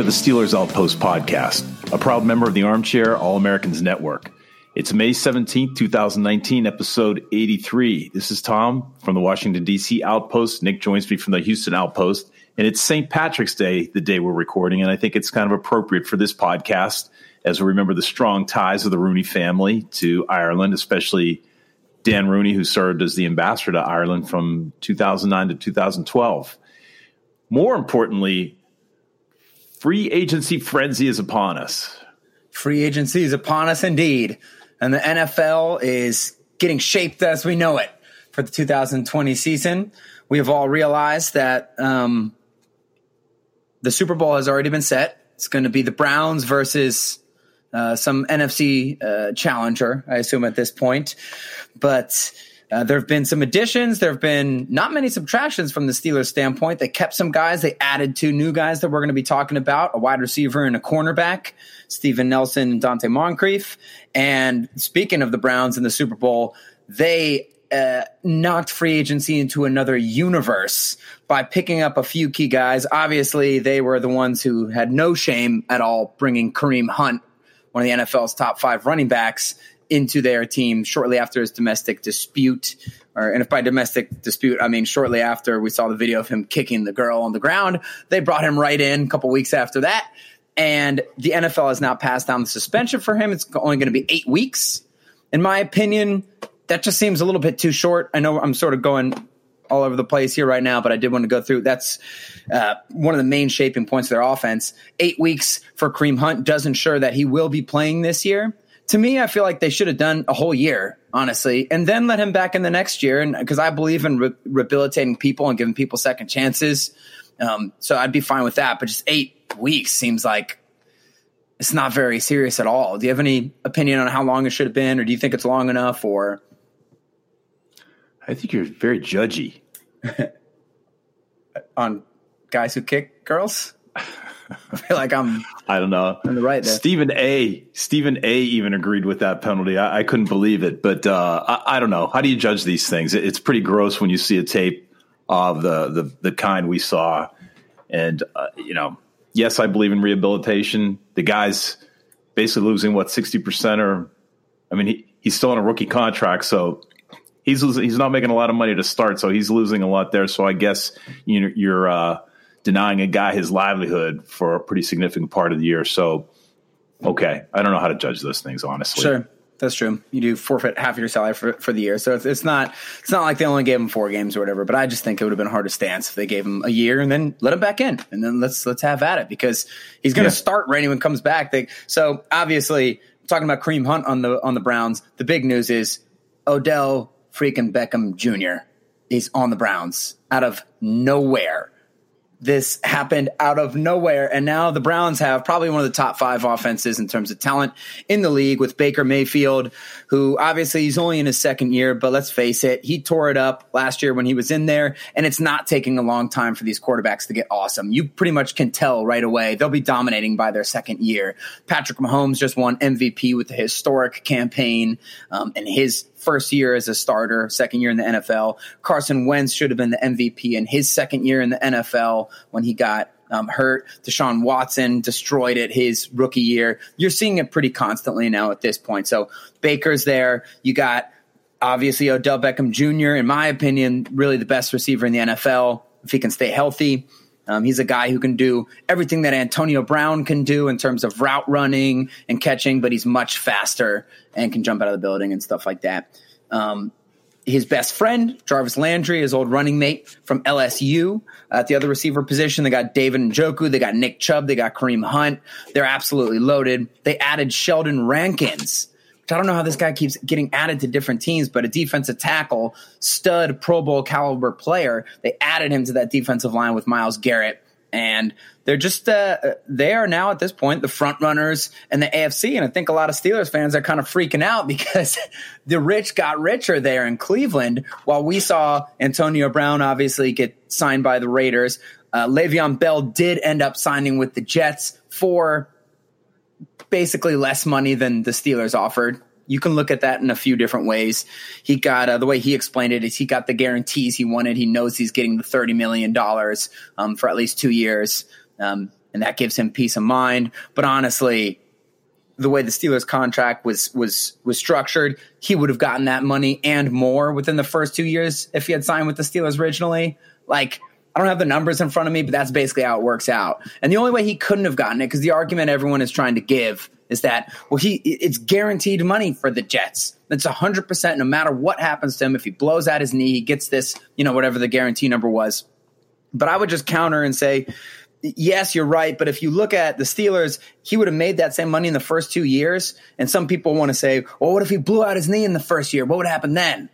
To the Steelers Outpost podcast, a proud member of the Armchair All Americans Network. It's May 17th, 2019, episode 83. This is Tom from the Washington, D.C. Outpost. Nick joins me from the Houston Outpost. And it's St. Patrick's Day, the day we're recording. And I think it's kind of appropriate for this podcast as we remember the strong ties of the Rooney family to Ireland, especially Dan Rooney, who served as the ambassador to Ireland from 2009 to 2012. More importantly, free agency frenzy is upon us. Free agency is upon us indeed. And the NFL is getting shaped as we know it for the 2020 season. We have all realized that um, the Super Bowl has already been set. It's going to be the Browns versus uh, some NFC uh, challenger, I assume, at this point. But uh, there have been some additions. There have been not many subtractions from the Steelers' standpoint. They kept some guys. They added two new guys that we're going to be talking about: a wide receiver and a cornerback, Steven Nelson and Donte Moncrief. And speaking of the Browns in the Super Bowl, they uh, knocked free agency into another universe by picking up a few key guys. Obviously, they were the ones who had no shame at all bringing Kareem Hunt, one of the NFL's top five running backs, into their team shortly after his domestic dispute. Or, and if by domestic dispute, I mean shortly after we saw the video of him kicking the girl on the ground, they brought him right in a couple weeks after that. And the NFL has now passed down the suspension for him. It's only going to be eight weeks. In my opinion, that just seems a little bit too short. I know I'm sort of going all over the place here right now, but I did want to go through. That's uh, one of the main shaping points of their offense. Eight weeks for Kareem Hunt does ensure that he will be playing this year. To me, I feel like they should have done a whole year, honestly, and then let him back in the next year. And because I believe in re- rehabilitating people and giving people second chances, um, so I'd be fine with that. But just eight weeks seems like it's not very serious at all. Do you have any opinion on how long it should have been, or do you think it's long enough, or? I think you're very judgy. on guys who kick girls. I feel like I'm. I don't know. On the right there. Stephen A. Stephen A. even agreed with that penalty. I, I couldn't believe it, but uh, I, I, don't know. How do you judge these things? It, it's pretty gross when you see a tape of the the, the kind we saw, and uh, you know, yes, I believe in rehabilitation. The guy's basically losing what sixty percent, or I mean, he, he's still on a rookie contract, so he's losing, he's not making a lot of money to start, so he's losing a lot there. So I guess you know, you're uh, denying a guy his livelihood for a pretty significant part of the year. So okay, I don't know how to judge those things honestly. Sure. That's true. You do forfeit half your salary for, for the year, so it's, it's not it's not like they only gave him four games or whatever. But I just think it would have been hard to stance if they gave him a year and then let him back in, and then let's let's have at it because he's going to Yeah. start right when he comes back. They, so obviously, talking about Kareem Hunt on the on the Browns, the big news is Odell freaking Beckham Jr. is on the Browns out of nowhere. This happened out of nowhere, and now the Browns have probably one of the top five offenses in terms of talent in the league with Baker Mayfield, who obviously he's only in his second year, but let's face it, he tore it up last year when he was in there, and it's not taking a long time for these quarterbacks to get awesome. You pretty much can tell right away they'll be dominating by their second year. Patrick Mahomes just won MVP with a historic campaign um, in his first year as a starter, second year in the NFL. Carson Wentz should have been the MVP in his second year in the NFL when he got um, hurt. Deshaun Watson destroyed it his rookie year. You're seeing it pretty constantly now at this point. So Baker's there. You got obviously Odell Beckham Jr., in my opinion, really the best receiver in the NFL if he can stay healthy. Um, he's a guy who can do everything that Antonio Brown can do in terms of route running and catching, but he's much faster and can jump out of the building and stuff like that. Um, his best friend, Jarvis Landry, his old running mate from LSU. At the other receiver position, they got David Njoku, they got Nick Chubb, they got Kareem Hunt. They're absolutely loaded. They added Sheldon Rankins, I don't know how this guy keeps getting added to different teams, but a defensive tackle, stud Pro Bowl caliber player. They added him to that defensive line with Myles Garrett and they're just uh, they are now at this point the front runners in the AFC, and I think a lot of Steelers fans are kind of freaking out because the rich got richer there in Cleveland, while we saw Antonio Brown obviously get signed by the Raiders. Uh, Le'Veon Bell did end up signing with the Jets for basically less money than the Steelers offered you can look at that in a few different ways. He got uh, the way he explained it is he got the guarantees he wanted. He knows he's getting the thirty million dollars um, for at least two years, um, and that gives him peace of mind. But honestly, the way the Steelers contract was was was structured, he would have gotten that money and more within the first two years if he had signed with the Steelers originally. Like I don't have the numbers in front of me, but that's basically how it works out. And the only way he couldn't have gotten it, because the argument everyone is trying to give is that well he it's guaranteed money for the Jets. It's hundred percent no matter what happens to him. If he blows out his knee, he gets this, you know, whatever the guarantee number was. But I would just counter and say, yes, you're right. But if you look at the Steelers, he would have made that same money in the first two years. And some people want to say, well, what if he blew out his knee in the first year? What would happen then?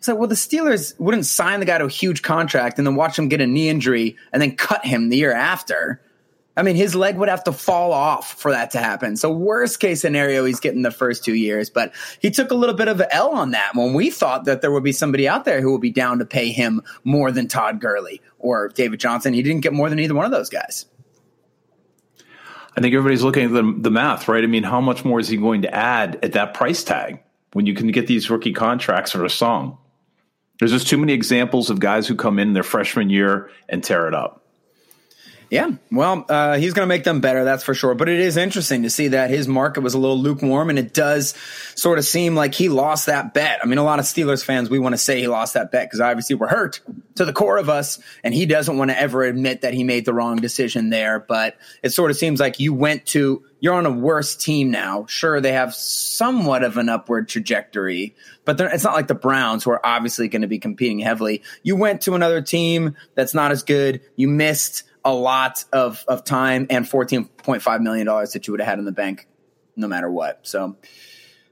So, well, the Steelers wouldn't sign the guy to a huge contract and then watch him get a knee injury and then cut him the year after. I mean, his leg would have to fall off for that to happen. So, worst case scenario, he's getting the first two years. But he took a little bit of an L on that when we thought that there would be somebody out there who would be down to pay him more than Todd Gurley or David Johnson. He didn't get more than either one of those guys. I think everybody's looking at the, the math, right? I mean, how much more is he going to add at that price tag when you can get these rookie contracts for a song? There's just too many examples of guys who come in their freshman year and tear it up. Yeah, well, uh, he's going to make them better, that's for sure. But it is interesting to see that his market was a little lukewarm, and it does sort of seem like he lost that bet. I mean, a lot of Steelers fans, we want to say he lost that bet because obviously we're hurt to the core of us, and he doesn't want to ever admit that he made the wrong decision there. But it sort of seems like you went to, you're on a worse team now. Sure, they have somewhat of an upward trajectory, but it's not like the Browns who are obviously going to be competing heavily. You went to another team that's not as good. You missed a lot of, of time and $14.5 million that you would have had in the bank no matter what. So,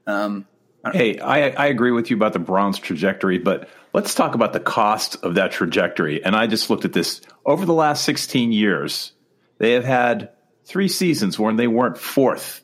um, I hey, I, I agree with you about the Browns trajectory, but let's talk about the cost of that trajectory. And I just looked at this over the last 16 years, they have had three seasons when they weren't fourth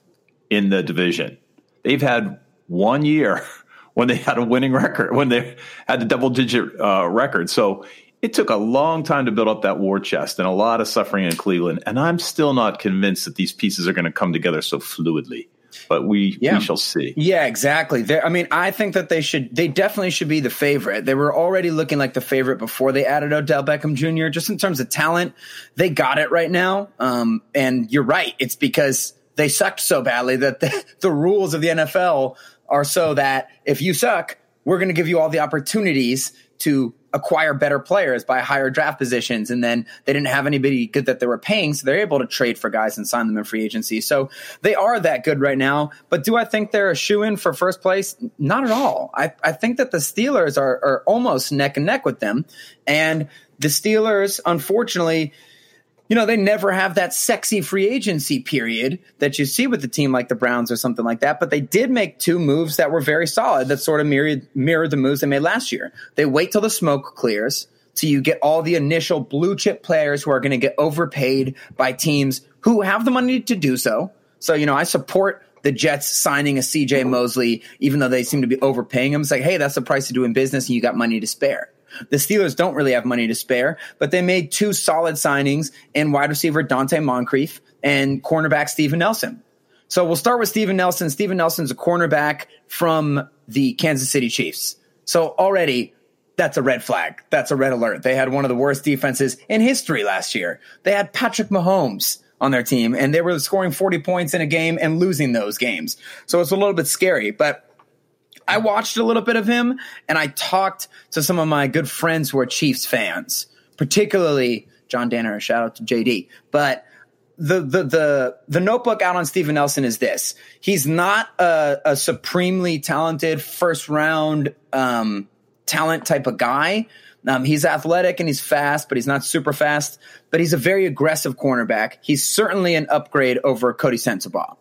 in the division. They've had one year when they had a winning record, when they had a double digit uh, record. So it took a long time to build up that war chest and a lot of suffering in Cleveland. And I'm still not convinced that these pieces are going to come together so fluidly. But we yeah. we shall see. Yeah, exactly. They're, I mean, I think that they should. They definitely should be the favorite. They were already looking like the favorite before they added Odell Beckham Jr. Just in terms of talent, they got it right now. Um, and you're right. It's because they sucked so badly that the, the rules of the NFL are so that if you suck, we're going to give you all the opportunities to acquire better players by higher draft positions. And then they didn't have anybody good that they were paying. So they're able to trade for guys and sign them in free agency. So they are that good right now. But do I think they're a shoe in for first place? Not at all. I, I think that the Steelers are, are almost neck and neck with them. And the Steelers, unfortunately, you know, they never have that sexy free agency period that you see with a team like the Browns or something like that. But they did make two moves that were very solid that sort of mirrored, mirrored the moves they made last year. They wait till the smoke clears so you get all the initial blue chip players who are going to get overpaid by teams who have the money to do so. So, you know, I support the Jets signing a CJ Mosley, even though they seem to be overpaying him. It's like, hey, that's the price of doing business and you got money to spare. The Steelers don't really have money to spare, but they made two solid signings in wide receiver Donte Moncrief and cornerback Steven Nelson. So we'll start with Steven Nelson. Steven Nelson's a cornerback from the Kansas City Chiefs. So already that's a red flag. That's a red alert. They had one of the worst defenses in history last year. They had Patrick Mahomes on their team and they were scoring 40 points in a game and losing those games. So it's a little bit scary, but I watched a little bit of him and I talked to some of my good friends who are Chiefs fans, particularly John Danner, shout out to JD. But the the the the notebook out on Steven Nelson is this. He's not a, a supremely talented first round um, talent type of guy. Um, he's athletic and he's fast, but he's not super fast. But he's a very aggressive cornerback. He's certainly an upgrade over Coty Sensabaugh.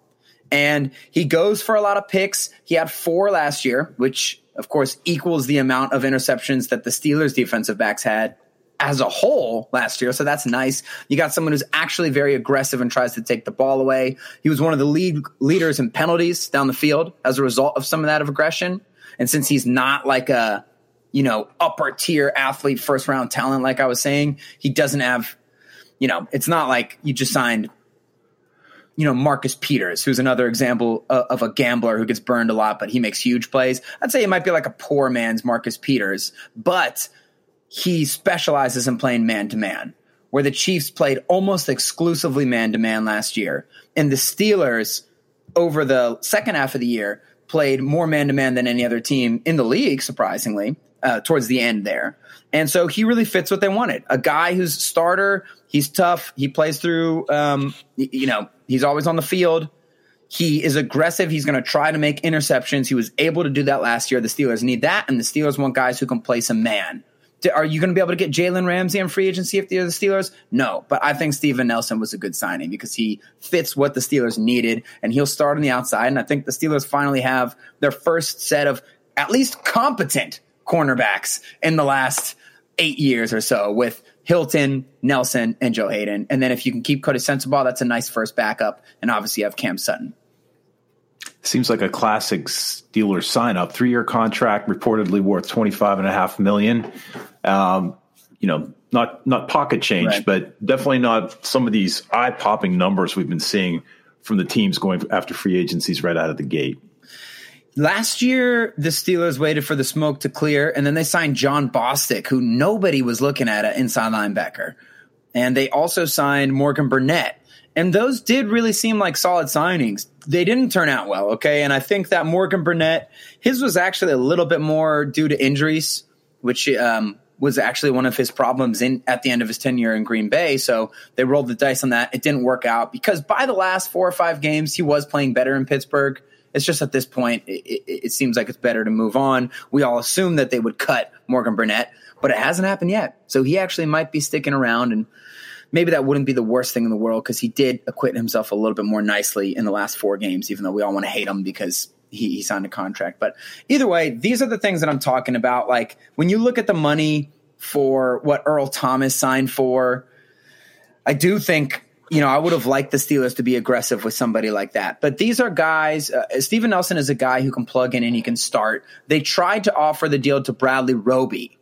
And he goes for a lot of picks. He had four last year, which of course equals the amount of interceptions that the Steelers defensive backs had as a whole last year. So that's nice. You got someone who's actually very aggressive and tries to take the ball away. He was one of the lead leaders in penalties down the field as a result of some of that of aggression. And since he's not like a, you know, upper tier athlete, first round talent, like I was saying, he doesn't have, you know, it's not like you just signed you know, Marcus Peters, who's another example of, a gambler who gets burned a lot, but he makes huge plays. I'd say it might be like a poor man's Marcus Peters, but he specializes in playing man to man, where the Chiefs played almost exclusively man to man last year. And the Steelers, over the second half of the year, played more man to man than any other team in the league, surprisingly, uh, towards the end there. And so he really fits what they wanted. A guy who's starter, he's tough, he plays through, um, you know, he's always on the field. He is aggressive. He's going to try to make interceptions. He was able to do that last year. The Steelers need that, and the Steelers want guys who can play some man. Are you going to be able to get Jalen Ramsey in free agency if they're the Steelers? No, but I think Steven Nelson was a good signing because he fits what the Steelers needed, and he'll start on the outside. And I think the Steelers finally have their first set of at least competent cornerbacks in the last eight years or so with Hilton, Nelson, and Joe Haden. And then if you can keep Coty Sensabaugh, that's a nice first backup. And obviously you have Cam Sutton. Seems like a classic Steelers sign up. Three year contract, reportedly worth twenty five and a half million. Um, you know, not not pocket change, right. but definitely not some of these eye popping numbers we've been seeing from the teams going after free agencies right out of the gate. Last year, the Steelers waited for the smoke to clear, and then they signed Jon Bostic, who nobody was looking at at inside linebacker. And they also signed Morgan Burnett. And those did really seem like solid signings. They didn't turn out well, okay? And I think that Morgan Burnett, his was actually a little bit more due to injuries, which um, was actually one of his problems in at the end of his tenure in Green Bay. So they rolled the dice on that. It didn't work out because by the last four or five games, he was playing better in Pittsburgh. It's just at this point, it, it, it, seems like it's better to move on. We all assume that they would cut Morgan Burnett, but it hasn't happened yet. So he actually might be sticking around, and maybe that wouldn't be the worst thing in the world because he did acquit himself a little bit more nicely in the last four games, even though we all want to hate him because he, he signed a contract. But either way, these are the things that I'm talking about. Like when you look at the money for what Earl Thomas signed for, I do think you know, I would have liked the Steelers to be aggressive with somebody like that. But these are guys, uh, Steven Nelson is a guy who can plug in and he can start. They tried to offer the deal to Bradley Roby,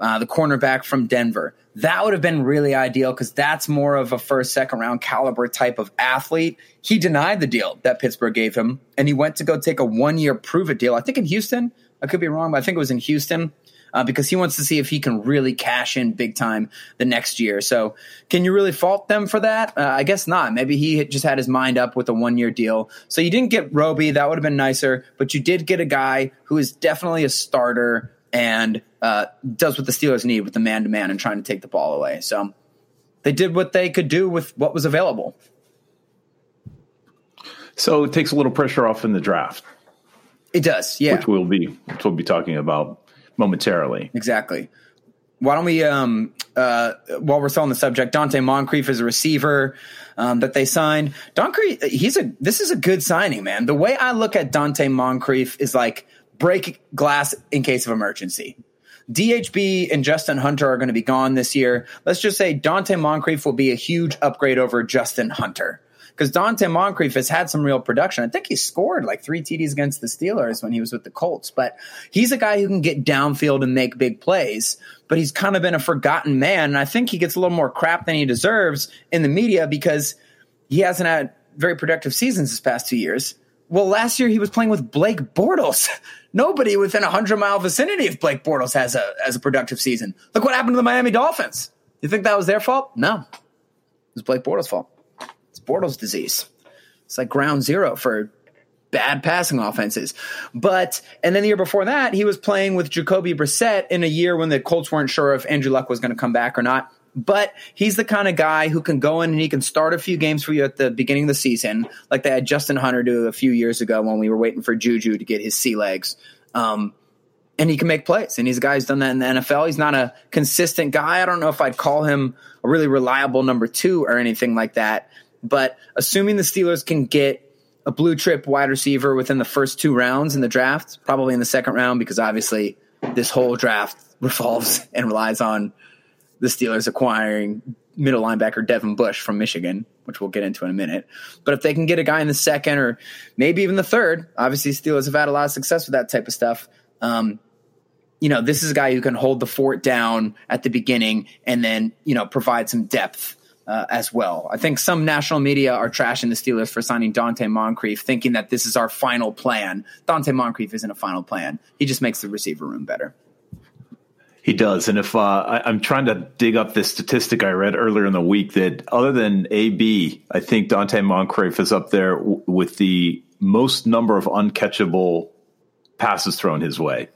uh, the cornerback from Denver. That would have been really ideal because that's more of a first, second round caliber type of athlete. He denied the deal that Pittsburgh gave him and he went to go take a one year prove it deal. I think in Houston. I could be wrong, but I think it was in Houston uh, because he wants to see if he can really cash in big time the next year. So, can you really fault them for that? Uh, I guess not. Maybe he just had his mind up with a one year deal. So, you didn't get Roby. That would have been nicer, but you did get a guy who is definitely a starter and uh, does what the Steelers need with the man to man and trying to take the ball away. So, they did what they could do with what was available. So it takes a little pressure off in the draft. It does, yeah. Which we'll be which we'll be talking about momentarily. Exactly. Why don't we, um, uh, while we're still on the subject, Donte Moncrief is a receiver um, that they signed. Doncrief, he's a this is a good signing, man. The way I look at Donte Moncrief is like break glass in case of emergency. DHB and Justin Hunter are going to be gone this year. Let's just say Donte Moncrief will be a huge upgrade over Justin Hunter because Donte Moncrief has had some real production. I think he scored like three TDs against the Steelers when he was with the Colts, but he's a guy who can get downfield and make big plays. But he's kind of been a forgotten man, and I think he gets a little more crap than he deserves in the media because he hasn't had very productive seasons this past two years. Well, last year he was playing with Blake Bortles. Nobody within a hundred mile vicinity of Blake Bortles has a has a productive season. Look what happened to the Miami Dolphins. You think that was their fault? No, it was Blake Bortles' fault. Bortles disease. It's like ground zero for bad passing offenses. But and then the year before that, he was playing with Jacoby Brissett in a year when the Colts weren't sure if Andrew Luck was going to come back or not. but he's the kind of guy who can go in and he can start a few games for you at the beginning of the season, like they had Justin Hunter do a few years ago when we were waiting for Juju to get his sea legs. Um, and he can make plays. And he's a guy who's done that in the NFL. He's not a consistent guy. I don't know if I'd call him a really reliable number two or anything like that. But assuming the Steelers can get a blue chip wide receiver within the first two rounds in the draft, probably in the second round, because obviously this whole draft revolves and relies on the Steelers acquiring middle linebacker Devin Bush from Michigan, which we'll get into in a minute. But if they can get a guy in the second or maybe even the third, obviously Steelers have had a lot of success with that type of stuff. Um, you know, this is a guy who can hold the fort down at the beginning and then, you know, provide some depth uh, as well. I think some national media are trashing the Steelers for signing Donte Moncrief, thinking that this is our final plan. Donte Moncrief isn't a final plan. He just makes the receiver room better. He does, and if uh, I, am trying to dig up this statistic I read earlier in the week that other than AB, I think Donte Moncrief is up there w- with the most number of uncatchable passes thrown his way.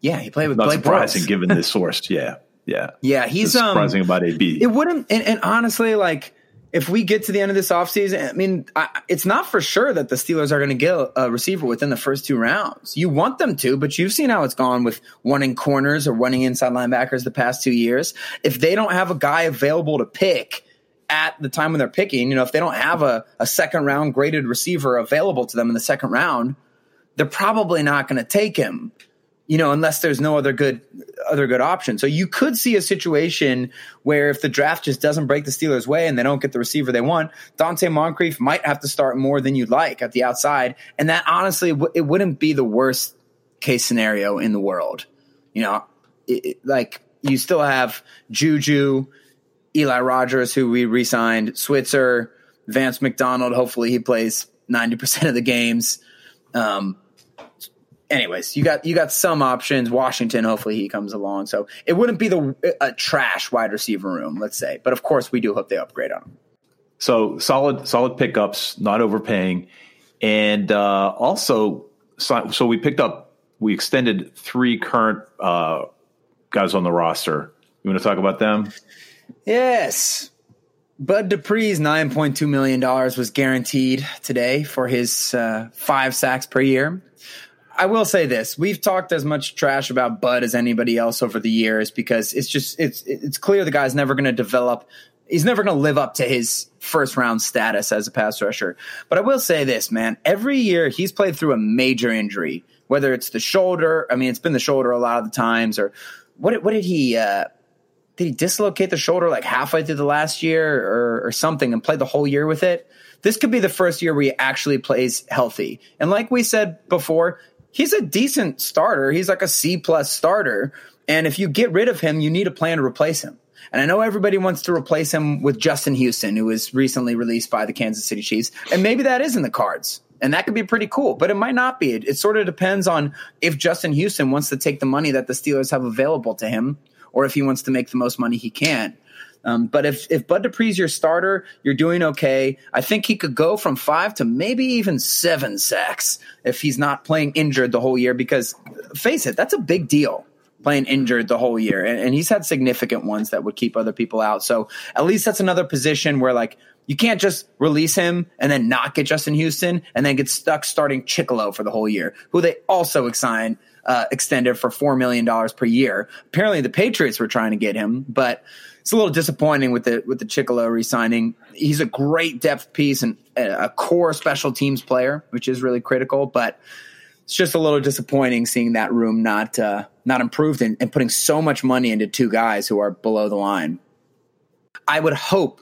Yeah, he played with not Blake surprising Bortles. given this source. Yeah, yeah, yeah. He's It's um, surprising about AB. It wouldn't, and, and honestly, like if we get to the end of this offseason, I mean, I, it's not for sure that the Steelers are going to get a, receiver within the first two rounds. You want them to, but you've seen how it's gone with wanting corners or running inside linebackers the past two years. If they don't have a guy available to pick at the time when they're picking, you know, if they don't have a, a second round graded receiver available to them in the second round, they're probably not going to take him you know, unless there's no other good other good option. So you could see a situation where if the draft just doesn't break the Steelers' way and they don't get the receiver they want, Donte Moncrief might have to start more than you'd like at the outside, and that honestly it wouldn't be the worst case scenario in the world. You know, it, it, like you still have Juju, Eli Rogers, who we re-signed, Switzer, Vance McDonald. Hopefully, he plays ninety percent of the games. Um, anyways, you got you got some options. Washington, hopefully he comes along. So it wouldn't be the a trash wide receiver room, let's say. But of course, we do hope they upgrade on him. So solid, solid pickups, not overpaying, and uh, also so, so we picked up, we extended three current uh, guys on the roster. You want to talk about them? Yes. Bud Dupree's nine point two million dollars was guaranteed today for his uh, five sacks per year. I will say this: we've talked as much trash about Bud as anybody else over the years because it's just it's it's clear the guy's never going to develop. He's never going to live up to his first round status as a pass rusher. But I will say this, man: every year he's played through a major injury, whether it's the shoulder. I mean, it's been the shoulder a lot of the times, or what? What did he? Uh, did he dislocate the shoulder like halfway through the last year or, or something and play the whole year with it? This could be the first year where he actually plays healthy. And like we said before, he's a decent starter. He's like a C plus starter. And if you get rid of him, you need a plan to replace him. And I know everybody wants to replace him with Justin Houston, who was recently released by the Kansas City Chiefs. And maybe that is in the cards. And that could be pretty cool, but it might not be. It, it sort of depends on if Justin Houston wants to take the money that the Steelers have available to him or if he wants to make the most money he can. Um, but if if Bud Dupree's your starter, you're doing okay. I think he could go from five to maybe even seven sacks if he's not playing injured the whole year. Because face it, that's a big deal playing injured the whole year, and, and he's had significant ones that would keep other people out. So at least that's another position where like you can't just release him and then not get Justin Houston and then get stuck starting Chickillo for the whole year, who they also signed uh, extended for four million dollars per year. Apparently, the Patriots were trying to get him, but it's a little disappointing with the with the Chickillo re-signing. He's a great depth piece and a core special teams player, which is really critical. But it's just a little disappointing seeing that room not uh, not improved and, and putting so much money into two guys who are below the line. I would hope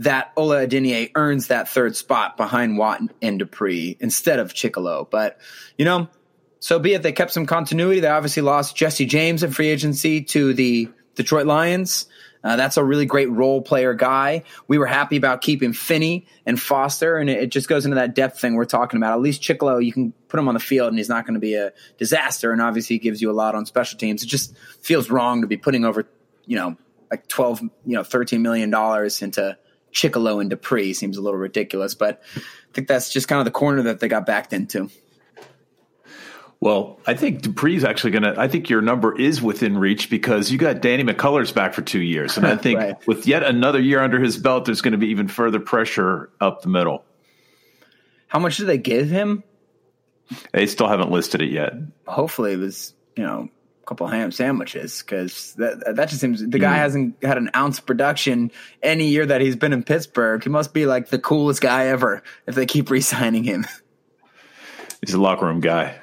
that Ola Adeniyi earns that third spot behind Watt and Dupree instead of Chickillo. But you know, so be it. They kept some continuity. They obviously lost Jesse James in free agency to the Detroit Lions. Uh, that's a really great role player guy. We were happy about keeping Finney and Foster, and it, it, just goes into that depth thing we're talking about. At least Chickillo, you can put him on the field, and he's not going to be a disaster. And obviously, he gives you a lot on special teams. It just feels wrong to be putting over, you know, like twelve, you know, thirteen million dollars into Chickillo and Dupree. Seems a little ridiculous, but I think that's just kind of the corner that they got backed into. Well, I think Dupree's actually going to. I think your number is within reach because you got Danny McCullers back for two years, and I think Right. with yet another year under his belt, there's going to be even further pressure up the middle. How much did they give him? They still haven't listed it yet. Hopefully, it was you know a couple ham sandwiches because that that just seems the guy hmm. hasn't had an ounce of production any year that he's been in Pittsburgh. He must be like the coolest guy ever if they keep re-signing him. He's a locker room guy.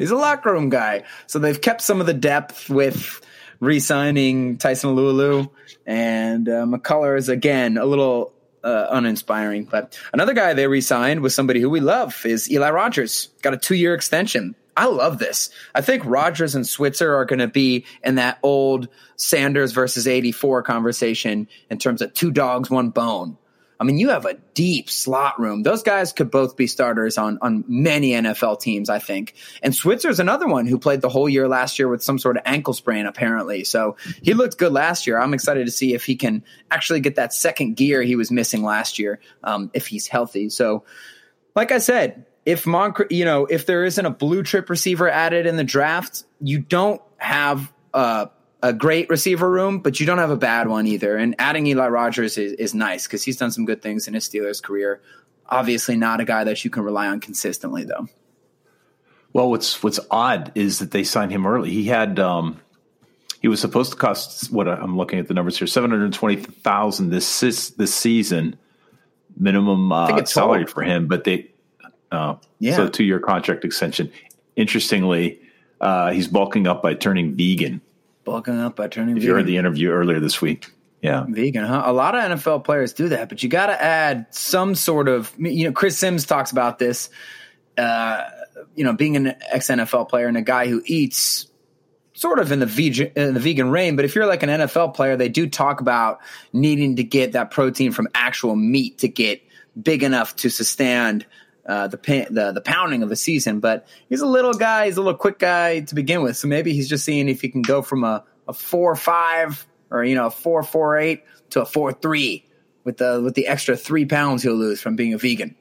He's a locker room guy. So they've kept some of the depth with re-signing Tyson Alualu and uh, McCullers is again a little uh, uninspiring. But another guy they re-signed was somebody who we love is Eli Rogers. Got a two-year extension. I love this. I think Rogers and Switzer are going to be in that old Sanders versus 84 conversation in terms of two dogs, one bone. I mean, you have a deep slot room. Those guys could both be starters on on many NFL teams, I think. And Switzer's another one who played the whole year last year with some sort of ankle sprain, apparently. So he looked good last year. I'm excited to see if he can actually get that second gear he was missing last year, um, if he's healthy. So, like I said, if Moncrief, you know, if there isn't a blue chip receiver added in the draft, you don't have uh, a great receiver room, but you don't have a bad one either. And adding Eli Rogers is, is nice because he's done some good things in his Steelers career. Obviously, not a guy that you can rely on consistently, though. Well, what's what's odd is that they signed him early. He had um, he was supposed to cost what I'm looking at the numbers here seven hundred twenty thousand this this season minimum uh, salary for him, but they uh, Yeah. so two year contract extension. Interestingly, uh, he's bulking up by turning vegan. Bulking up by turning If you heard the interview earlier this week, yeah, Vegan, huh? A lot of NFL players do that, but you got to add some sort of. You know, Chris Sims talks about this. Uh, you know, being an ex NFL player and a guy who eats sort of in the vegan in the vegan reign. But if you're like an NFL player, they do talk about needing to get that protein from actual meat to get big enough to sustain uh, the, the the pounding of the season. But he's a little guy. He's a little quick guy to begin with. So maybe he's just seeing if he can go from a, a four five or you know a four four eight to a four three with the with the extra three pounds he'll lose from being a vegan.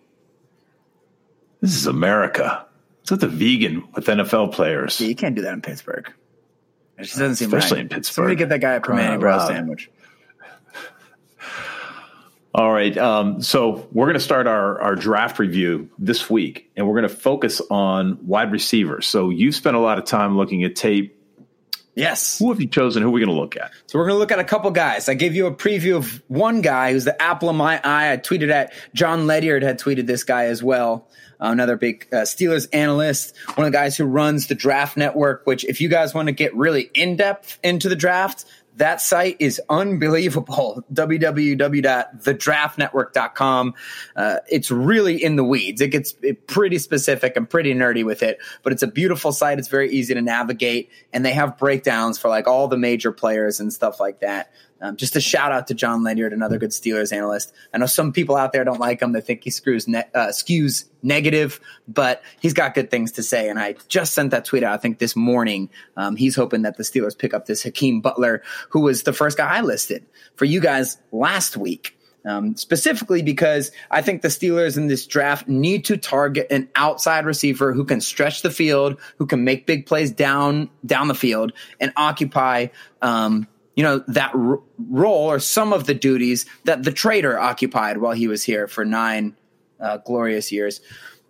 this is America. It's with the vegan with NFL players. Yeah, you can't do that in Pittsburgh. It just doesn't seem Especially right. in Pittsburgh. Somebody get that guy a Crying Primanti Bro sandwich. All right. Um, so we're going to start our, our draft review this week, and we're going to focus on wide receivers. So you've spent a lot of time looking at tape. Yes. Who have you chosen? Who are we going to look at? So we're going to look at a couple guys. I gave you a preview of one guy who's the apple of my eye. I tweeted at Jon Ledyard had tweeted this guy as well. Uh, another big uh, Steelers analyst, one of the guys who runs the Draft Network. Which, if you guys want to get really in depth into the draft, that site is unbelievable. www.thedraftnetwork.com. Uh, it's really in the weeds. It gets pretty specific and pretty nerdy with it, but it's a beautiful site. It's very easy to navigate, and they have breakdowns for like all the major players and stuff like that. Um, just a shout out to Jon Ledyard, another good Steelers analyst. I know some people out there don't like him; they think he screws ne- uh, skews negative, but he's got good things to say. And I just sent that tweet out, I think this morning. Um, he's hoping that the Steelers pick up this Hakeem Butler, who was the first guy I listed for you guys last week. Um, specifically because I think the Steelers in this draft need to target an outside receiver who can stretch the field, who can make big plays down down the field, and occupy, um, you know, that r- role or some of the duties that the trader occupied while he was here for nine uh, glorious years.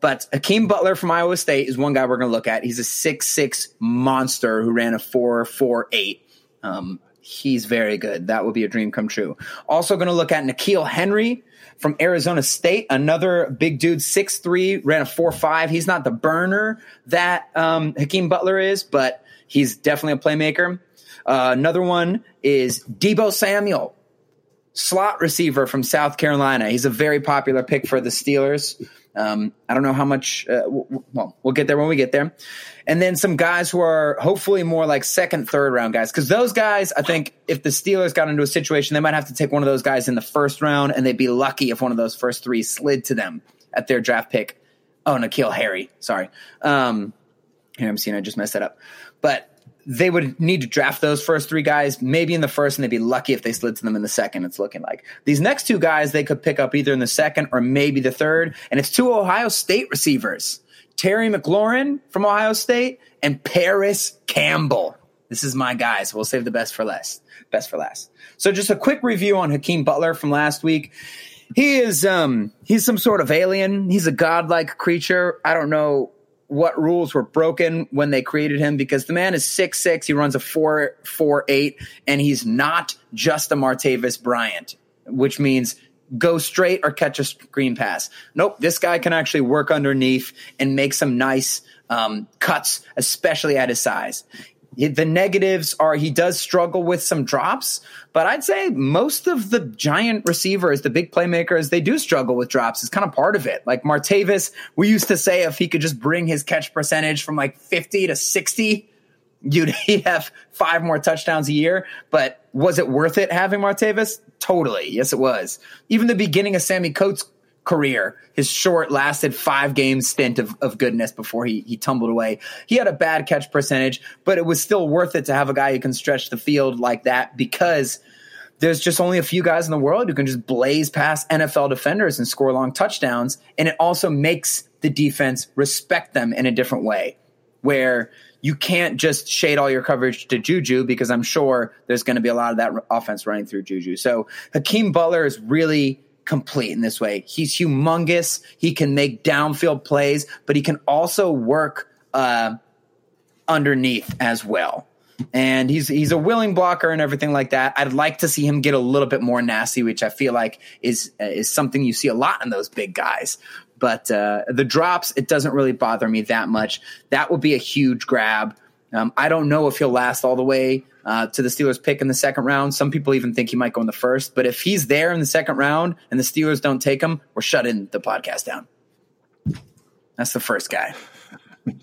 But Hakeem Butler from Iowa State is one guy we're going to look at. He's a six six monster who ran a four four eight. Um, he's very good. That would be a dream come true. Also going to look at N'Keal Henry from Arizona State, another big dude, six three, ran a four five. He's not the burner that um, Hakeem Butler is, but he's definitely a playmaker. Uh, another one is Deebo Samuel, slot receiver from South Carolina. He's a very popular pick for the Steelers. Um, I don't know how much. Uh, w- well, we'll get there when we get there. And then some guys who are hopefully more like second, third round guys. Because those guys, I think, if the Steelers got into a situation, they might have to take one of those guys in the first round, and they'd be lucky if one of those first three slid to them at their draft pick. Oh, N'Keal Harry. Sorry. Um, here I'm seeing I just messed that up. But they would need to draft those first three guys, maybe in the first, and they'd be lucky if they slid to them in the second. It's looking like these next two guys they could pick up either in the second or maybe the third, and it's two Ohio State receivers. Terry McLaurin from Ohio State, and Parris Campbell. This is my guys. We'll save the best for last. Best for last. So just a quick review on Hakeem Butler from last week. He is um he's some sort of alien. He's a godlike creature. I don't know what rules were broken when they created him because the man is six six. He runs a four four eight, and he's not just a Martavis Bryant, which means go straight or catch a screen pass. Nope, this guy can actually work underneath and make some nice um, cuts, especially at his size. The negatives are he does struggle with some drops, but I'd say most of the giant receivers, the big playmakers, they do struggle with drops. It's kind of part of it. Like Martavis, we used to say if he could just bring his catch percentage from like 50 to 60, you'd he'd have five more touchdowns a year. But was it worth it having Martavis? Totally. Yes, it was. Even the beginning of Sammy Coates' career, his short lasted five game stint of, of goodness before he, he tumbled away. He had a bad catch percentage, but it was still worth it to have a guy who can stretch the field like that because there's just only a few guys in the world who can just blaze past NFL defenders and score long touchdowns. And it also makes the defense respect them in a different way where you can't just shade all your coverage to Juju because I'm sure there's going to be a lot of that offense running through Juju. So Hakeem Butler is really complete in this way. He's humongous. He can make downfield plays, but he can also work uh, underneath as well. And he's he's a willing blocker and everything like that. I'd like to see him get a little bit more nasty, which I feel like is is something you see a lot in those big guys. But uh, the drops, it doesn't really bother me that much. That would be a huge grab. Um, I don't know if he'll last all the way uh, to the Steelers pick in the second round. Some people even think he might go in the first. But if he's there in the second round and the Steelers don't take him, we're shutting the podcast down. That's the first guy.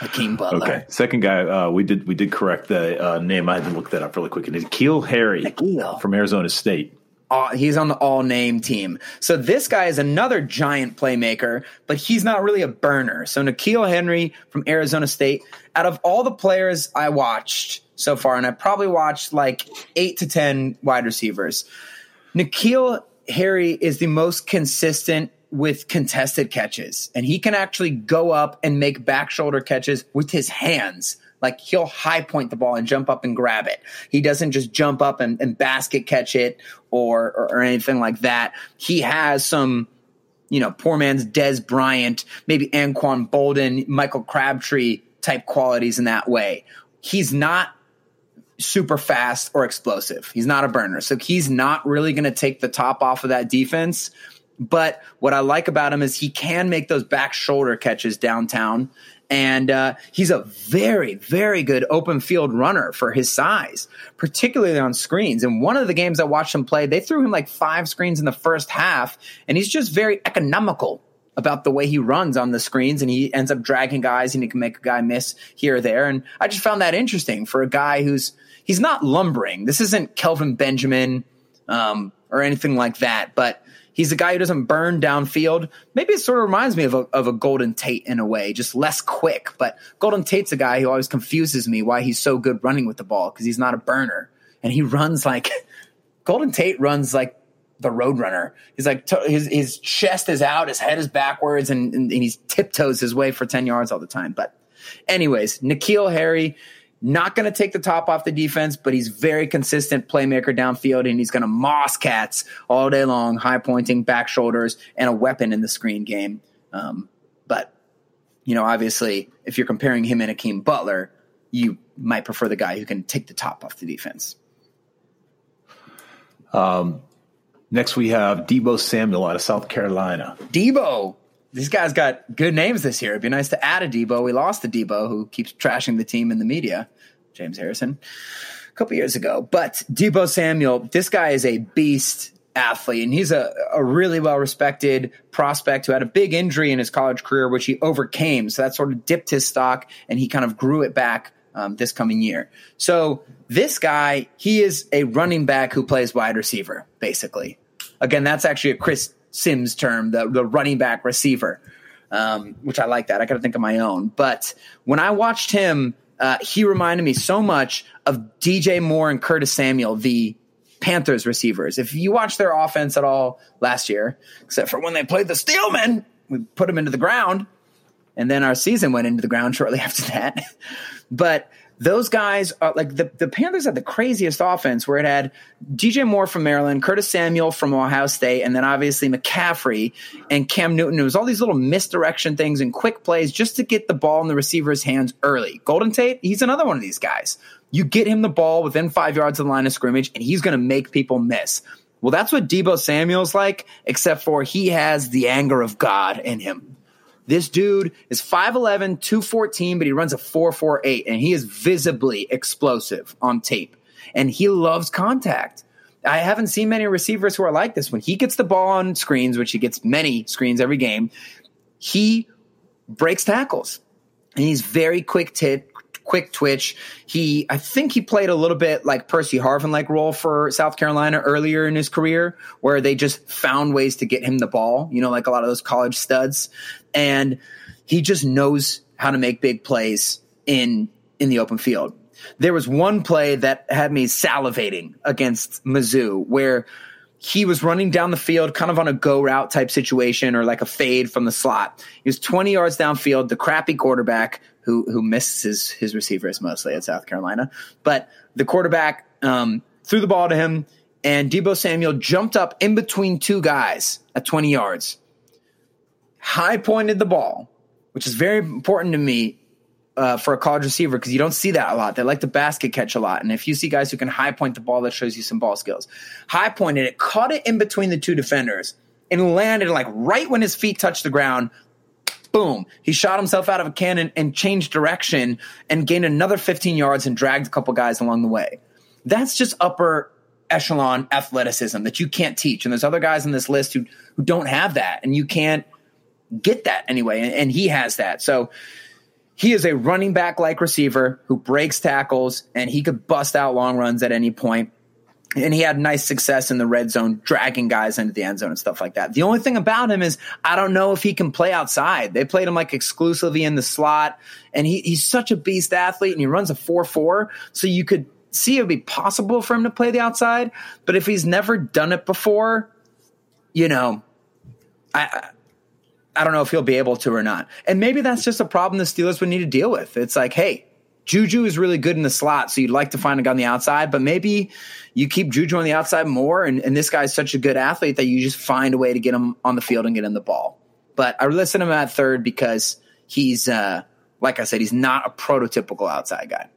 Hakeem Butler. Okay, second guy. Uh, we did we did correct the uh, name. I had to look that up really quick. And it's N'Keal Harry from Arizona State. Uh, he's on the all name team. So this guy is another giant playmaker, but he's not really a burner. So N'Keal Henry from Arizona State, out of all the players I watched so far, and I probably watched like eight to 10 wide receivers, N'Keal Harry is the most consistent with contested catches. And he can actually go up and make back shoulder catches with his hands. Like he'll high point the ball and jump up and grab it. He doesn't just jump up and, and basket catch it or, or, or anything like that. He has some, you know, poor man's Dez Bryant, maybe Anquan Boldin, Michael Crabtree type qualities in that way. He's not super fast or explosive. He's not a burner. So he's not really going to take the top off of that defense. But what I like about him is he can make those back shoulder catches downtown. And uh, he's a very, very good open field runner for his size, particularly on screens. And one of the games I watched him play, they threw him like five screens in the first half, and he's just very economical about the way he runs on the screens and he ends up dragging guys and he can make a guy miss here or there. And I just found that interesting for a guy who's he's not lumbering. This isn't Kelvin Benjamin um, or anything like that, but He's a guy who doesn't burn downfield. Maybe it sort of reminds me of a, of a Golden Tate in a way, just less quick. But Golden Tate's a guy who always confuses me why he's so good running with the ball because he's not a burner. And he runs like Golden Tate runs like the Roadrunner. He's like his his chest is out, his head is backwards, and, and, and he tiptoes his way for ten yards all the time. But, anyways, N'Keal Harry not going to take the top off the defense, but he's very consistent playmaker downfield, and he's going to moss cats all day long, high pointing back shoulders, and a weapon in the screen game. Um, but you know, obviously, if you're comparing him and Hakeem Butler, you might prefer the guy who can take the top off the defense. Um, next, we have Deebo Samuel out of South Carolina. Deebo, these guys got good names this year. It'd be nice to add a Deebo. We lost a Deebo who keeps trashing the team in the media, James Harrison, a couple years ago. But Deebo Samuel, this guy is a beast athlete, and he's a, a really well respected prospect who had a big injury in his college career, which he overcame. So that sort of dipped his stock, and he kind of grew it back um, this coming year. So this guy, he is a running back who plays wide receiver, basically. Again, that's actually a Chris Sims term, the, the running back receiver, um, which I like that. I got to think of my own. But when I watched him, uh, he reminded me so much of DJ Moore and Curtis Samuel, the Panthers receivers. If you watch their offense at all last year, except for when they played the Steelmen, we put them into the ground. and then our season went into the ground shortly after that. but those guys are like the, the Panthers had the craziest offense where it had DJ Moore from Maryland, Curtis Samuel from Ohio State, and then obviously McCaffrey and Cam Newton. It was all these little misdirection things and quick plays just to get the ball in the receiver's hands early. Golden Tate, he's another one of these guys. You get him the ball within five yards of the line of scrimmage, and he's going to make people miss. Well, that's what Deebo Samuel's like, except for he has the anger of God in him. This dude is 5'11, 214, but he runs a 4'4'8, and he is visibly explosive on tape. And he loves contact. I haven't seen many receivers who are like this. When he gets the ball on screens, which he gets many screens every game, he breaks tackles. And he's very quick tit, quick twitch. He, I think he played a little bit like Percy Harvin like role for South Carolina earlier in his career, where they just found ways to get him the ball, you know, like a lot of those college studs. And he just knows how to make big plays in, in the open field. There was one play that had me salivating against Mizzou where he was running down the field kind of on a go route type situation or like a fade from the slot. He was 20 yards downfield, the crappy quarterback who who misses his, his receivers mostly at South Carolina. But the quarterback um, threw the ball to him, and Deebo Samuel jumped up in between two guys at 20 yards, high pointed the ball, which is very important to me uh, for a college receiver because you don't see that a lot. They like to basket catch a lot. And if you see guys who can high point the ball, that shows you some ball skills. High pointed it, caught it in between the two defenders, and landed like right when his feet touched the ground. Boom. He shot himself out of a cannon and changed direction and gained another 15 yards and dragged a couple guys along the way. That's just upper echelon athleticism that you can't teach. And there's other guys in this list who, who don't have that, and you can't get that anyway. And, and he has that. So he is a running back like receiver who breaks tackles and he could bust out long runs at any point. And he had nice success in the red zone, dragging guys into the end zone and stuff like that. The only thing about him is I don't know if he can play outside. They played him like exclusively in the slot, and he, he's such a beast athlete, and he runs a four four. So you could see it would be possible for him to play the outside, but if he's never done it before, you know, I I don't know if he'll be able to or not. And maybe that's just a problem the Steelers would need to deal with. It's like, hey, Juju is really good in the slot, so you'd like to find a guy on the outside, but maybe you keep Juju on the outside more, and, and this guy's such a good athlete that you just find a way to get him on the field and get him the ball. But I listen to him at third because he's, uh, like I said, he's not a prototypical outside guy.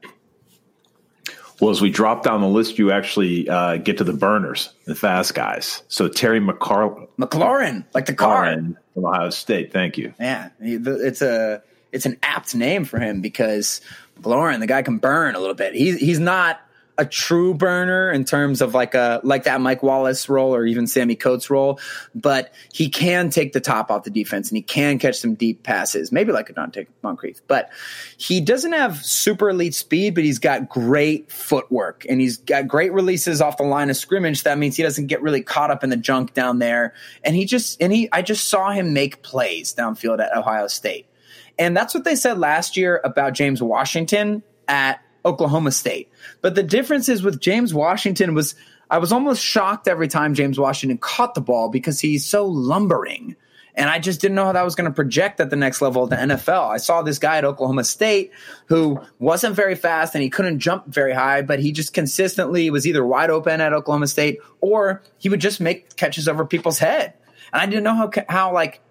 Well, as we drop down the list, you actually uh, get to the burners, the fast guys. So Terry McCar- McLaurin, like the car from Ohio State. Thank you. Yeah, it's a it's an apt name for him because McLaurin, the guy can burn a little bit. He's he's not a true burner in terms of like a like that Mike Wallace role or even Sammy Coates role, but he can take the top off the defense and he can catch some deep passes, maybe like a Donte Moncrief. But he doesn't have super elite speed, but he's got great footwork and he's got great releases off the line of scrimmage. That means he doesn't get really caught up in the junk down there. And he just and he I just saw him make plays downfield at Ohio State. And that's what they said last year about James Washington at Oklahoma State. But the difference is with James Washington was I was almost shocked every time James Washington caught the ball because he's so lumbering. And I just didn't know how that was going to project at the next level of the NFL. I saw this guy at Oklahoma State who wasn't very fast and he couldn't jump very high, but he just consistently was either wide open at Oklahoma State or he would just make catches over people's head. And I didn't know how, how like,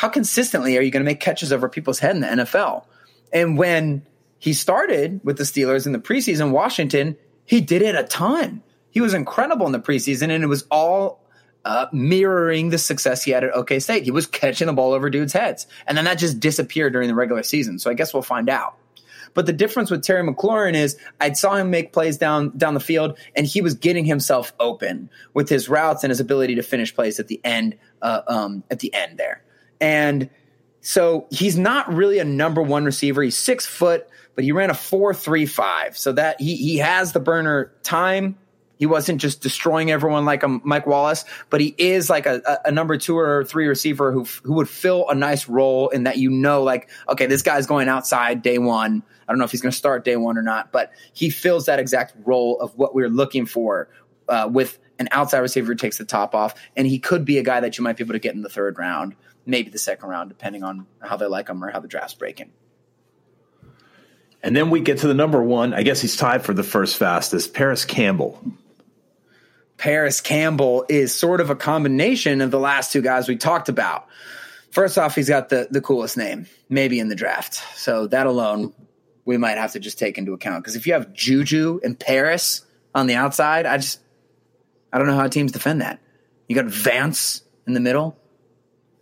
how consistently are you going to make catches over people's head in the NFL? And when he started with the Steelers in the preseason, Washington, he did it a ton. He was incredible in the preseason, and it was all uh, mirroring the success he had at OK State. He was catching the ball over dudes' heads. And then that just disappeared during the regular season. So I guess we'll find out. But the difference with Terry McLaurin is I saw him make plays down down the field, and he was getting himself open with his routes and his ability to finish plays at the end. Uh, um, at the end there, and so he's not really a number one receiver. He's six foot, but he ran a four three five. So that he he has the burner time. He wasn't just destroying everyone like a Mike Wallace, but he is like a, a, number two or three receiver who who would fill a nice role in that you know, like okay, this guy's going outside day one. I don't know if he's going to start day one or not, but he fills that exact role of what we're looking for uh, with an outside receiver takes the top off, and he could be a guy that you might be able to get in the third round, maybe the second round, depending on how they like him or how the draft's breaking. And then we get to the number one. I guess he's tied for the first fastest. Parris Campbell. Parris Campbell is sort of a combination of the last two guys we talked about. First off, he's got the the coolest name, maybe in the draft. So that alone, we might have to just take into account. Because if you have Juju and Parris on the outside, I just I don't know how teams defend that. You got Vance in the middle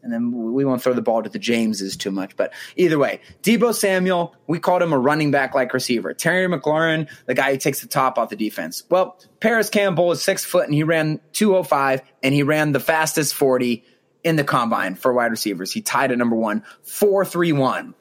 and then we won't throw the ball to the Jameses too much. But either way, Deebo Samuel, we called him a running back like receiver. Terry McLaurin, the guy who takes the top off the defense. Well, Parris Campbell is six foot and he ran 205 and he ran the fastest 40 in the combine for wide receivers. He tied at number one, 431,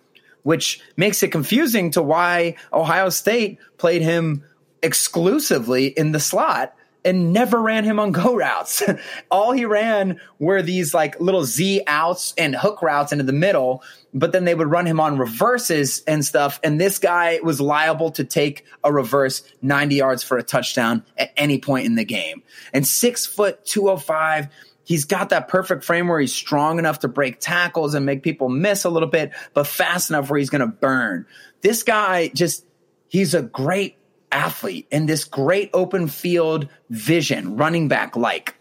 which makes it confusing to why Ohio State played him exclusively in the slot and never ran him on go routes. All he ran were these like little Z outs and hook routes into the middle, but then they would run him on reverses and stuff. And this guy was liable to take a reverse 90 yards for a touchdown at any point in the game. And six foot 205. He's got that perfect frame where he's strong enough to break tackles and make people miss a little bit, but fast enough where he's going to burn. This guy just, he's a great athlete and this great open field vision, running back like.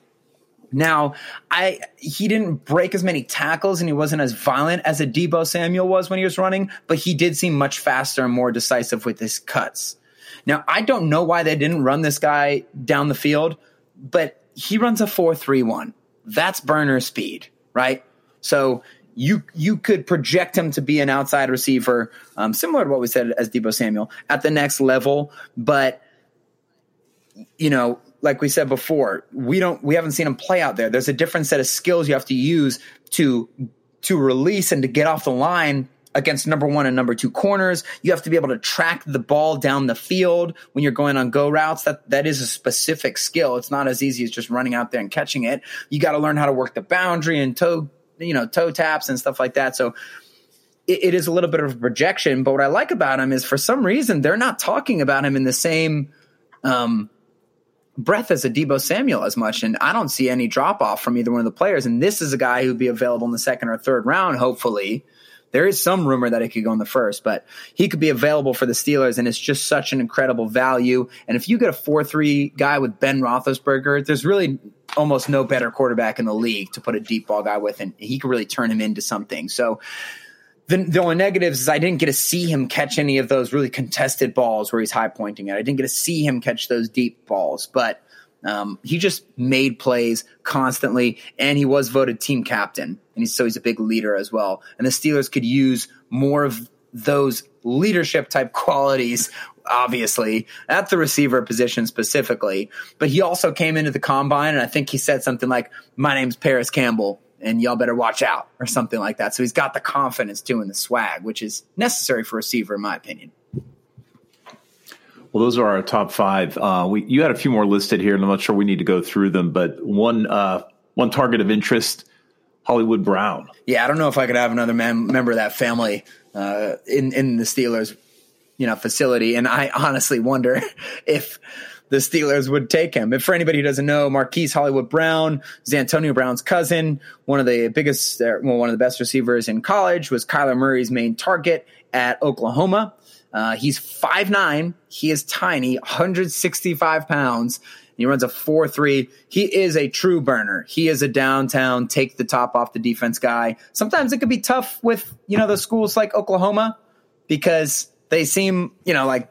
Now, I he didn't break as many tackles and he wasn't as violent as a Deebo Samuel was when he was running, but he did seem much faster and more decisive with his cuts. Now, I don't know why they didn't run this guy down the field, but he runs a 4-3-1. That's burner speed, right? So you you could project him to be an outside receiver, um, similar to what we said as Deebo Samuel at the next level. But you know, like we said before, we don't we haven't seen him play out there. There's a different set of skills you have to use to to release and to get off the line against number one and number two corners. You have to be able to track the ball down the field when you're going on go routes. That that is a specific skill. It's not as easy as just running out there and catching it. You got to learn how to work the boundary and toe you know, toe taps and stuff like that. So it, it is a little bit of a projection. But what I like about him is for some reason they're not talking about him in the same um, breath as a Deebo Samuel as much. And I don't see any drop off from either one of the players. And this is a guy who'd be available in the second or third round, hopefully. There is some rumor that he could go in the first, but he could be available for the Steelers, and it's just such an incredible value. And if you get a 4 3 guy with Ben Roethlisberger, there's really almost no better quarterback in the league to put a deep ball guy with, and he could really turn him into something. So the, the only negatives is I didn't get to see him catch any of those really contested balls where he's high pointing it. I didn't get to see him catch those deep balls, but um, he just made plays constantly, and he was voted team captain, and he's, so he's a big leader as well. And the Steelers could use more of those leadership type qualities obviously at the receiver position specifically. But he also came into the combine and I think he said something like, My name's Parris Campbell and y'all better watch out or something like that. So he's got the confidence doing the swag, which is necessary for a receiver, in my opinion. Well, those are our top five. Uh, we you had a few more listed here, and I'm not sure we need to go through them. But one uh, one target of interest, Hollywood Brown. Yeah, I don't know if I could have another man, member of that family uh, in in the Steelers you know, facility. And I honestly wonder if the Steelers would take him. If for anybody who doesn't know, Marquise Hollywood Brown is Antonio Brown's cousin, one of the biggest, uh, well, one of the best receivers in college, was Kyler Murray's main target at Oklahoma. Uh, he's 5'9. He is tiny, 165 pounds. He runs a 4 3. He is a true burner. He is a downtown, take the top off the defense guy. Sometimes it could be tough with, you know, the schools like Oklahoma because they seem, you know, like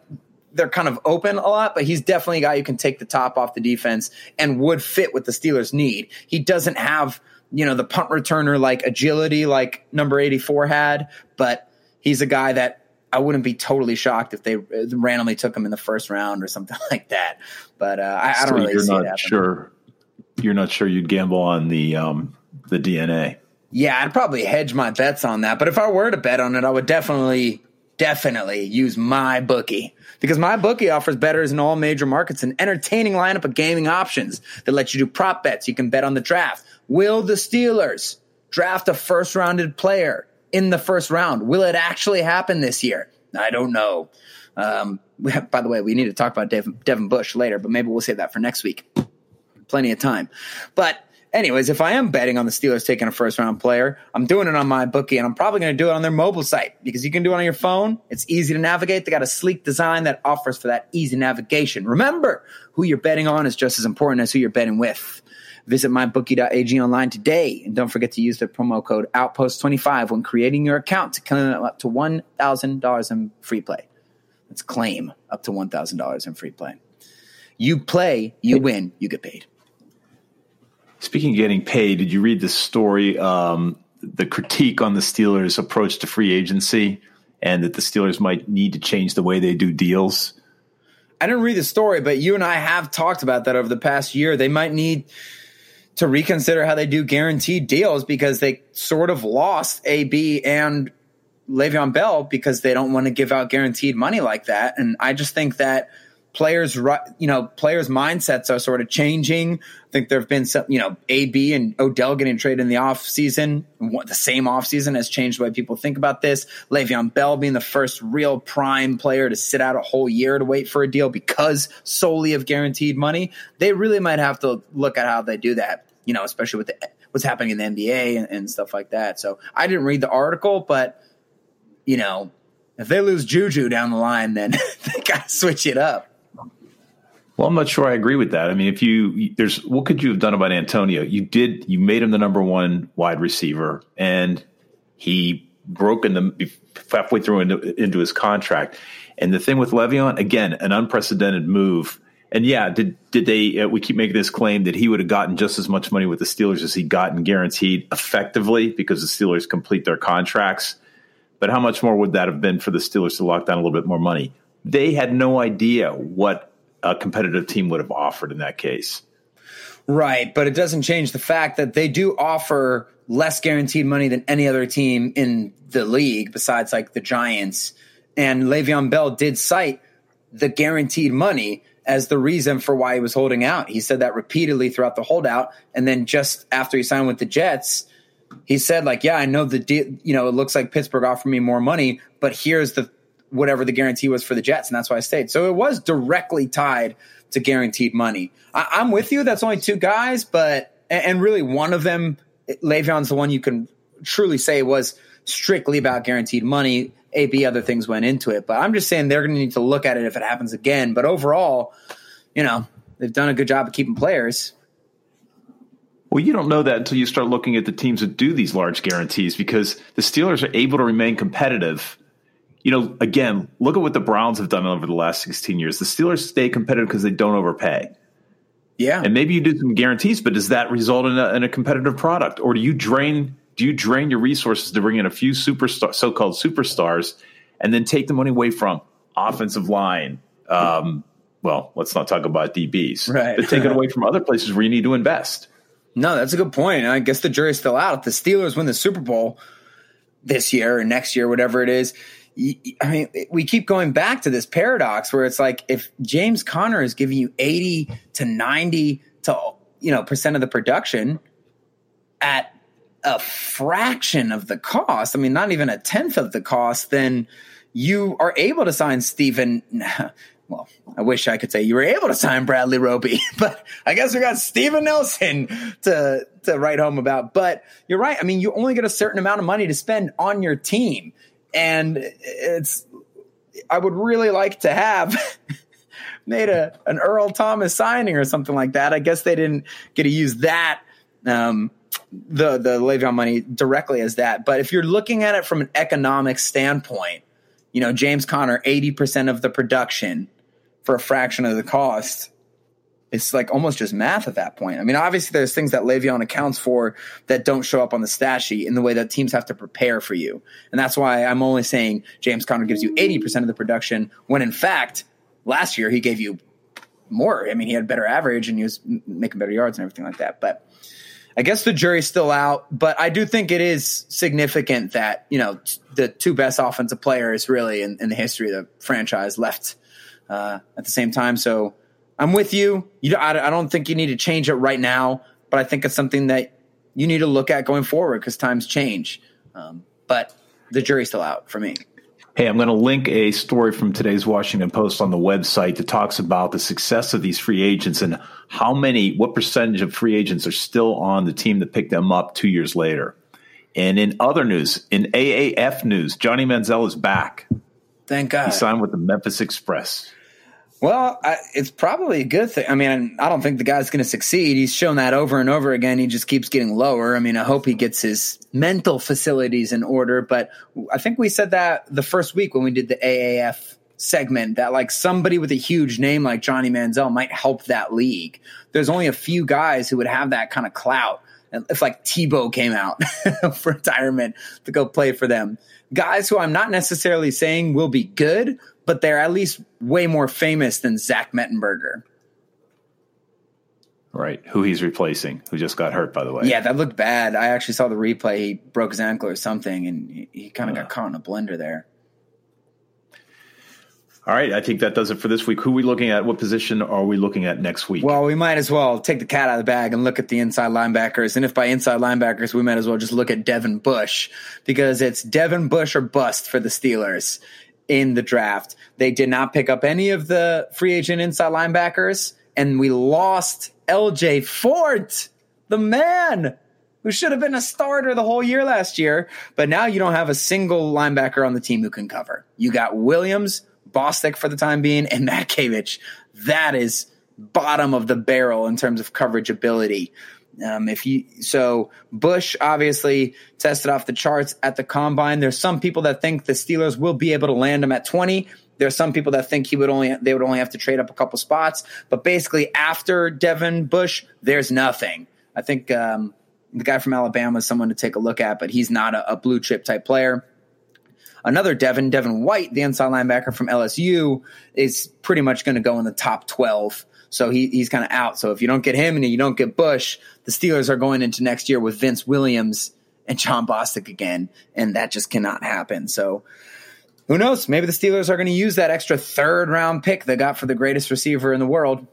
they're kind of open a lot, but he's definitely a guy who can take the top off the defense and would fit what the Steelers need. He doesn't have, you know, the punt returner like agility like number 84 had, but he's a guy that I wouldn't be totally shocked if they randomly took him in the first round or something like that. But uh, I, I, don't so really you're see not sure. You're not sure you'd gamble on the um, the DNA. Yeah, I'd probably hedge my bets on that. But if I were to bet on it, I would definitely definitely use my bookie because my bookie offers betters in all major markets an entertaining lineup of gaming options that let you do prop bets. You can bet on the draft. Will the Steelers draft a first rounded player in the first round? Will it actually happen this year? I don't know. Um, have, by the way, we need to talk about Devin, Devin Bush later, but maybe we'll save that for next week. plenty of time. But anyways, if I am betting on the Steelers taking a first round player, I'm doing it on my bookie and I'm probably going to do it on their mobile site because you can do it on your phone. It's easy to navigate. They got a sleek design that offers for that easy navigation. Remember, who you're betting on is just as important as who you're betting with. Visit mybookie.ag online today and don't forget to use the promo code OUTPOST25 when creating your account to claim up to $1,000 in free play. Let's claim up to $1,000 in free play. You play, you win, you get paid. Speaking of getting paid, did you read the story, um, the critique on the Steelers' approach to free agency, and that the Steelers might need to change the way they do deals? I didn't read the story, but you and I have talked about that over the past year. They might need to reconsider how they do guaranteed deals because they sort of lost AB and Le'Veon Bell because they don't want to give out guaranteed money like that. And I just think that – players, you know, players' mindsets are sort of changing. Think there have been some, you know, AB and Odell getting traded in the off season. The same off season has changed the way people think about this. Le'Veon Bell being the first real prime player to sit out a whole year to wait for a deal because solely of guaranteed money. They really might have to look at how they do that. You know, especially with the, what's happening in the NBA and, and stuff like that. So I didn't read the article, but you know, if they lose Juju down the line, then they got to switch it up. Well, I'm not sure I agree with that. I mean, if you there's what could you have done about Antonio? You did you made him the number one wide receiver, and he broke in the halfway through into, into his contract. And the thing with Le'Veon, again, an unprecedented move. And yeah, did did they? Uh, we keep making this claim that he would have gotten just as much money with the Steelers as he gotten guaranteed effectively because the Steelers complete their contracts. But how much more would that have been for the Steelers to lock down a little bit more money? They had no idea what a competitive team would have offered in that case. Right, but it doesn't change the fact that they do offer less guaranteed money than any other team in the league besides like the Giants. And Le'Veon Bell did cite the guaranteed money as the reason for why he was holding out. He said that repeatedly throughout the holdout. And then just after he signed with the Jets, he said like, yeah, I know the deal, you know, it looks like Pittsburgh offered me more money, but here's the whatever the guarantee was for the Jets, and that's why I stayed. So it was directly tied to guaranteed money. I, am with you. That's only two guys, but and really one of them, Le'Veon's the one you can truly say was strictly about guaranteed money. AB other things went into it, but I'm just saying they're going to need to look at it if it happens again. But overall, you know, they've done a good job of keeping players. Well, you don't know that until you start looking at the teams that do these large guarantees because the Steelers are able to remain competitive you know, again, look at what the Browns have done over the last 16 years. The Steelers stay competitive because they don't overpay. Yeah. And maybe you do some guarantees, but does that result in a, in a competitive product? Or do you drain do you drain your resources to bring in a few superstar so-called superstars and then take the money away from offensive line? Um, well, let's not talk about DBs. Right. But take it away from other places where you need to invest. No, that's a good point. I guess the jury's still out. If the Steelers win the Super Bowl this year or next year, whatever it is, I mean, we keep going back to this paradox where it's like if James Conner is giving you 80 to 90 to you know percent of the production at a fraction of the cost, I mean, not even a tenth of the cost, then you are able to sign Stephen. Well, I wish I could say you were able to sign Bradley Roby, but I guess we got Steven Nelson to to write home about. But you're right. I mean, you only get a certain amount of money to spend on your team and it's I would really like to have made a an Earl Thomas signing or something like that. I guess they didn't get to use that um, the the Le'Veon money directly as that. But if you're looking at it from an economic standpoint, you know James Conner eighty percent of the production for a fraction of the cost it's like almost just math at that point. I mean, obviously there's things that Le'Veon accounts for that don't show up on the stat sheet in the way that teams have to prepare for you. And that's why I'm only saying James Conner gives you 80% of the production when in fact last year he gave you more. I mean, he had better average and he was making better yards and everything like that. But I guess the jury's still out, but I do think it is significant that, you know, the two best offensive players really in, in the history of the franchise left uh, at the same time. So, I'm with you. You, I, I don't think you need to change it right now, but I think it's something that you need to look at going forward because times change. Um, but the jury's still out for me. Hey, I'm going to link a story from today's Washington Post on the website that talks about the success of these free agents and how many, what percentage of free agents are still on the team that picked them up two years later. And in other news, in AAF news, Johnny Manziel is back. Thank God. He signed with the Memphis Express. Well, I, it's probably a good thing. I mean, I don't think the guy's going to succeed. He's shown that over and over again. He just keeps getting lower. I mean, I hope he gets his mental facilities in order. But I think we said that the first week when we did the AAF segment that like somebody with a huge name like Johnny Manziel might help that league. There's only a few guys who would have that kind of clout. And if like Tebow came out for retirement to go play for them, guys who I'm not necessarily saying will be good, but they're at least way more famous than Zach Mettenberger. Right, who he's replacing, who just got hurt, by the way. Yeah, that looked bad. I actually saw the replay. He broke his ankle or something, and he, he kind of got uh. caught in a blender there. All right, I think that does it for this week. Who are we looking at? What position are we looking at next week? Well, we might as well take the cat out of the bag and look at the inside linebackers. And if by inside linebackers, we might as well just look at Devin Bush because it's Devin Bush or bust for the Steelers in the draft. They did not pick up any of the free agent inside linebackers, and we lost LJ Fort, the man who should have been a starter the whole year last year. But now you don't have a single linebacker on the team who can cover. You got Williams, Bostic for the time being, and Matakevich. That is bottom of the barrel in terms of coverage ability. Um, if you so Bush obviously tested off the charts at the combine. There's some people that think the Steelers will be able to land him at 20. There's some people that think he would only they would only have to trade up a couple spots. But basically, after Devin Bush, there's nothing. I think um, the guy from Alabama is someone to take a look at, but he's not a, a blue chip type player. Another Devin, Devin White, the inside linebacker from LSU, is pretty much going to go in the top 12. So he, he's kind of out. So if you don't get him and you don't get Bush, the Steelers are going into next year with Vince Williams and Jon Bostic again, and that just cannot happen. So who knows? Maybe the Steelers are going to use that extra third round pick they got for the greatest receiver in the world,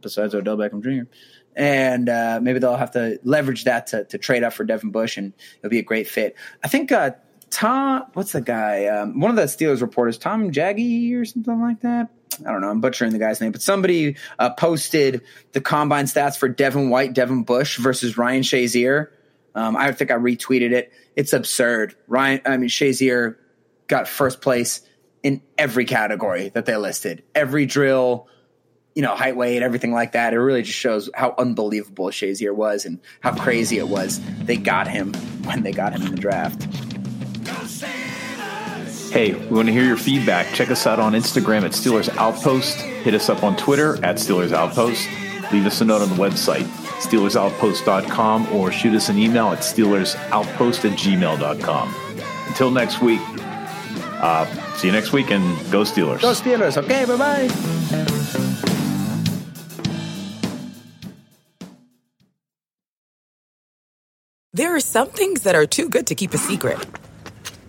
besides Odell Beckham Jr. And uh, maybe they'll have to leverage that to, to trade up for Devin Bush, and it'll be a great fit. I think uh, Tom, what's the guy? Um, one of the Steelers reporters, Tom Jaggy or something like that. I don't know. I'm butchering the guy's name, but somebody uh, posted the combine stats for Devin White, Devin Bush versus Ryan Shazier. Um, I think I retweeted it. It's absurd. Ryan, I mean Shazier got first place in every category that they listed. Every drill, you know, height, weight, everything like that. It really just shows how unbelievable Shazier was and how crazy it was. They got him when they got him in the draft. Hey, we want to hear your feedback. Check us out on Instagram at Steelers Outpost. Hit us up on Twitter at Steelers Outpost. Leave us a note on the website, SteelersOutpost.com, or shoot us an email at SteelersOutpost at gmail.com. Until next week, uh, see you next week and go Steelers. Go Steelers. Okay, bye bye. There are some things that are too good to keep a secret.